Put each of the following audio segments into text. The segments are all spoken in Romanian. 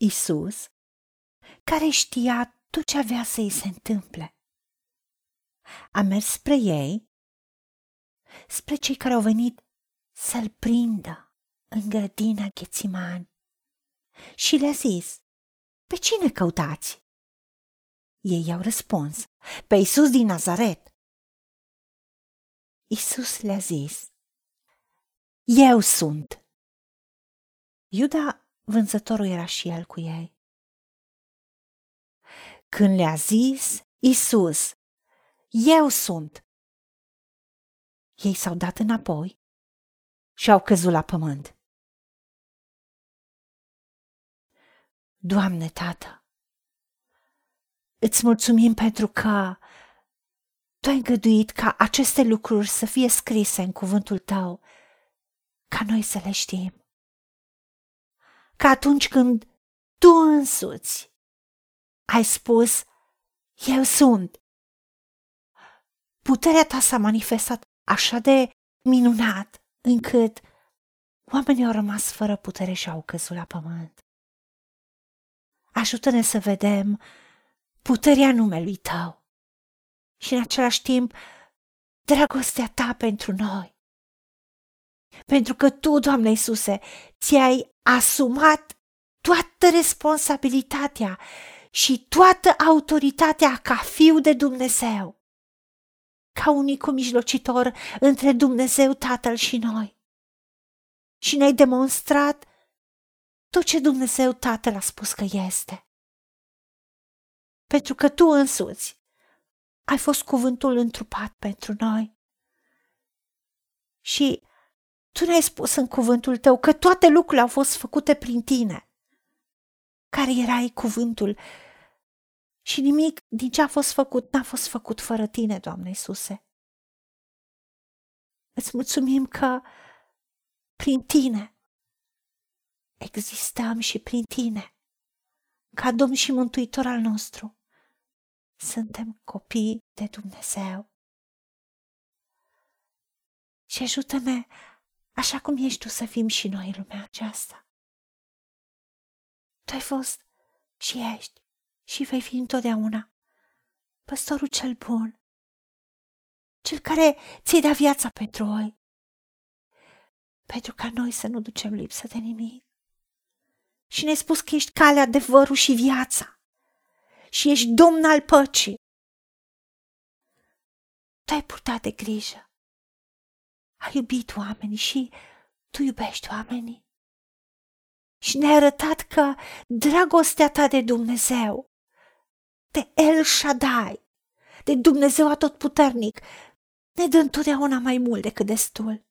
Isus, care știa tot ce avea să îi se întâmple. A mers spre ei, spre cei care au venit să-l prindă în grădina Ghețimani și le-a zis, pe cine căutați? Ei i-au răspuns, pe Isus din Nazaret. Isus le-a zis, Eu sunt. Iuda, vânzătorul, era și el cu ei. Când le-a zis Isus, Eu sunt, ei s-au dat înapoi și au căzut la pământ. Doamne, Tată, îți mulțumim pentru că Tu ai îngăduit ca aceste lucruri să fie scrise în cuvântul Tău, ca noi să le știm. Ca atunci când Tu însuți ai spus, Eu sunt. Puterea Ta s-a manifestat așa de minunat încât oamenii au rămas fără putere și au căzut la pământ. Ajută-ne să vedem puterea numelui Tău și în același timp dragostea Ta pentru noi. Pentru că Tu, Doamne Iisuse, ți-ai asumat toată responsabilitatea și toată autoritatea ca fiu de Dumnezeu, ca unicul mijlocitor între Dumnezeu Tatăl și noi. Și ne-ai demonstrat tot ce Dumnezeu Tatăl a spus că este. Pentru că tu însuți ai fost cuvântul întrupat pentru noi. Și tu ne-ai spus în cuvântul tău că toate lucrurile au fost făcute prin tine, care erai cuvântul și nimic din ce a fost făcut n-a fost făcut fără tine, Doamne Iisuse. Îți mulțumim că prin tine existăm și prin tine, ca Domn și Mântuitor al nostru. Suntem copii de Dumnezeu. Și ajută-ne așa cum ești tu să fim și noi în lumea aceasta. Tu ai fost și ești și vei fi întotdeauna păstorul cel bun, cel care ți-ai dat viața pentru noi, pentru ca noi să nu ducem lipsă de nimic și ne-ai spus că ești calea, adevărul și viața și ești domn al păcii. Tu ai purtat de grijă, ai iubit oamenii și tu iubești oamenii. Și ne-ai arătat că dragostea ta de Dumnezeu, de El Shaddai, de Dumnezeu atotputernic, ne dă întotdeauna mai mult decât destul.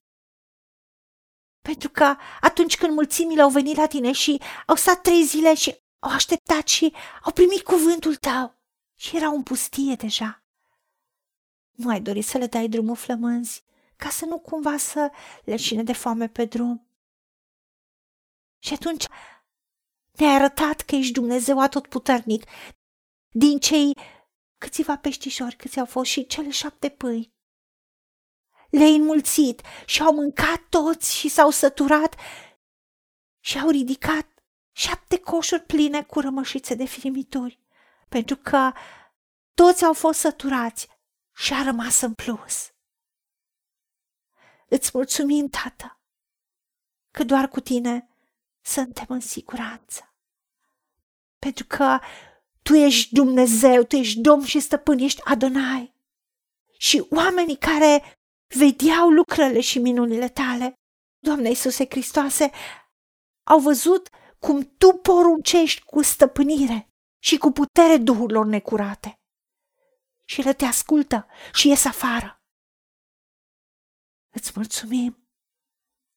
Pentru că atunci când mulțimile au venit la tine și au stat trei zile și au așteptat și au primit cuvântul tău și erau în pustie deja. Nu ai dorit să le dai drumul flămânzi, ca să nu cumva să leșine de foame pe drum. Și atunci ne-ai arătat că ești Dumnezeu atotputernic. Din cei câțiva peștișori câți au fost și cele șapte pâini le-ai înmulțit și au mâncat toți și s-au săturat și au ridicat șapte coșuri pline cu rămășițe de frimituri, pentru că toți au fost săturați și a rămas în plus. Îți mulțumim, Tată, că doar cu tine suntem în siguranță. Pentru că tu ești Dumnezeu, tu ești Domn și stăpân, ești Adonai. Și oamenii care vedeau lucrările și minunile tale. Doamne Iisuse Hristoase, au văzut cum Tu poruncești cu stăpânire și cu putere duhurilor necurate. Și le te ascultă și ies afară. Îți mulțumim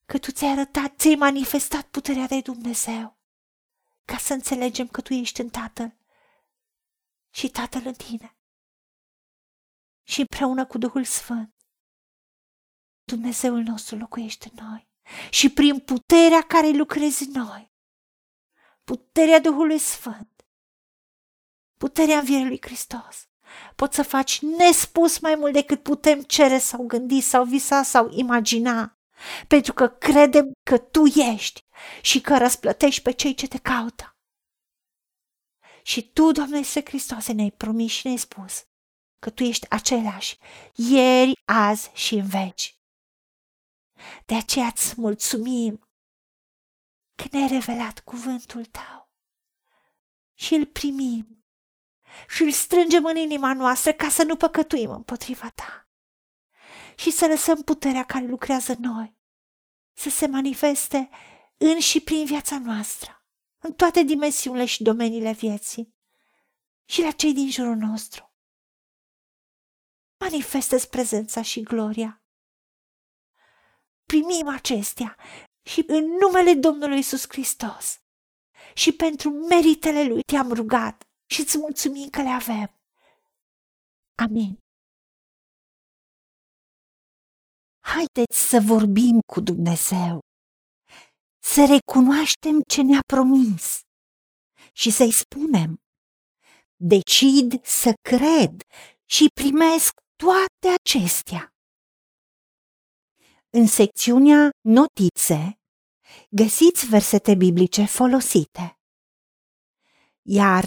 că Tu ți-ai arătat, ți-ai manifestat puterea de Dumnezeu, ca să înțelegem că Tu ești în Tatăl și Tatăl în Tine. Și împreună cu Duhul Sfânt Dumnezeul nostru locuiește în noi și prin puterea care lucrezi în noi, puterea Duhului Sfânt, puterea învierii lui Hristos, poți să faci nespus mai mult decât putem cere sau gândi sau visa sau imagina, pentru că credem că Tu ești și că răsplătești pe cei ce te caută. Și Tu, Doamne Iisuse Hristoase, ne-ai promis și ne-ai spus că Tu ești același, ieri, azi și în veci. De aceea îți mulțumim că ne-ai revelat cuvântul Tău și îl primim și îl strângem în inima noastră ca să nu păcătuim împotriva Ta și să lăsăm puterea care lucrează în noi să se manifeste în și prin viața noastră, în toate dimensiunile și domeniile vieții și la cei din jurul nostru. Manifestă-ți prezența și gloria. Primim acestea și în numele Domnului Isus Hristos și pentru meritele Lui te-am rugat și îți mulțumim că le avem. Amin. Haideți să vorbim cu Dumnezeu, să recunoaștem ce ne-a promis și să-i spunem, decid să cred și primesc toate acestea. În secțiunea Notițe găsiți versete biblice folosite. Iar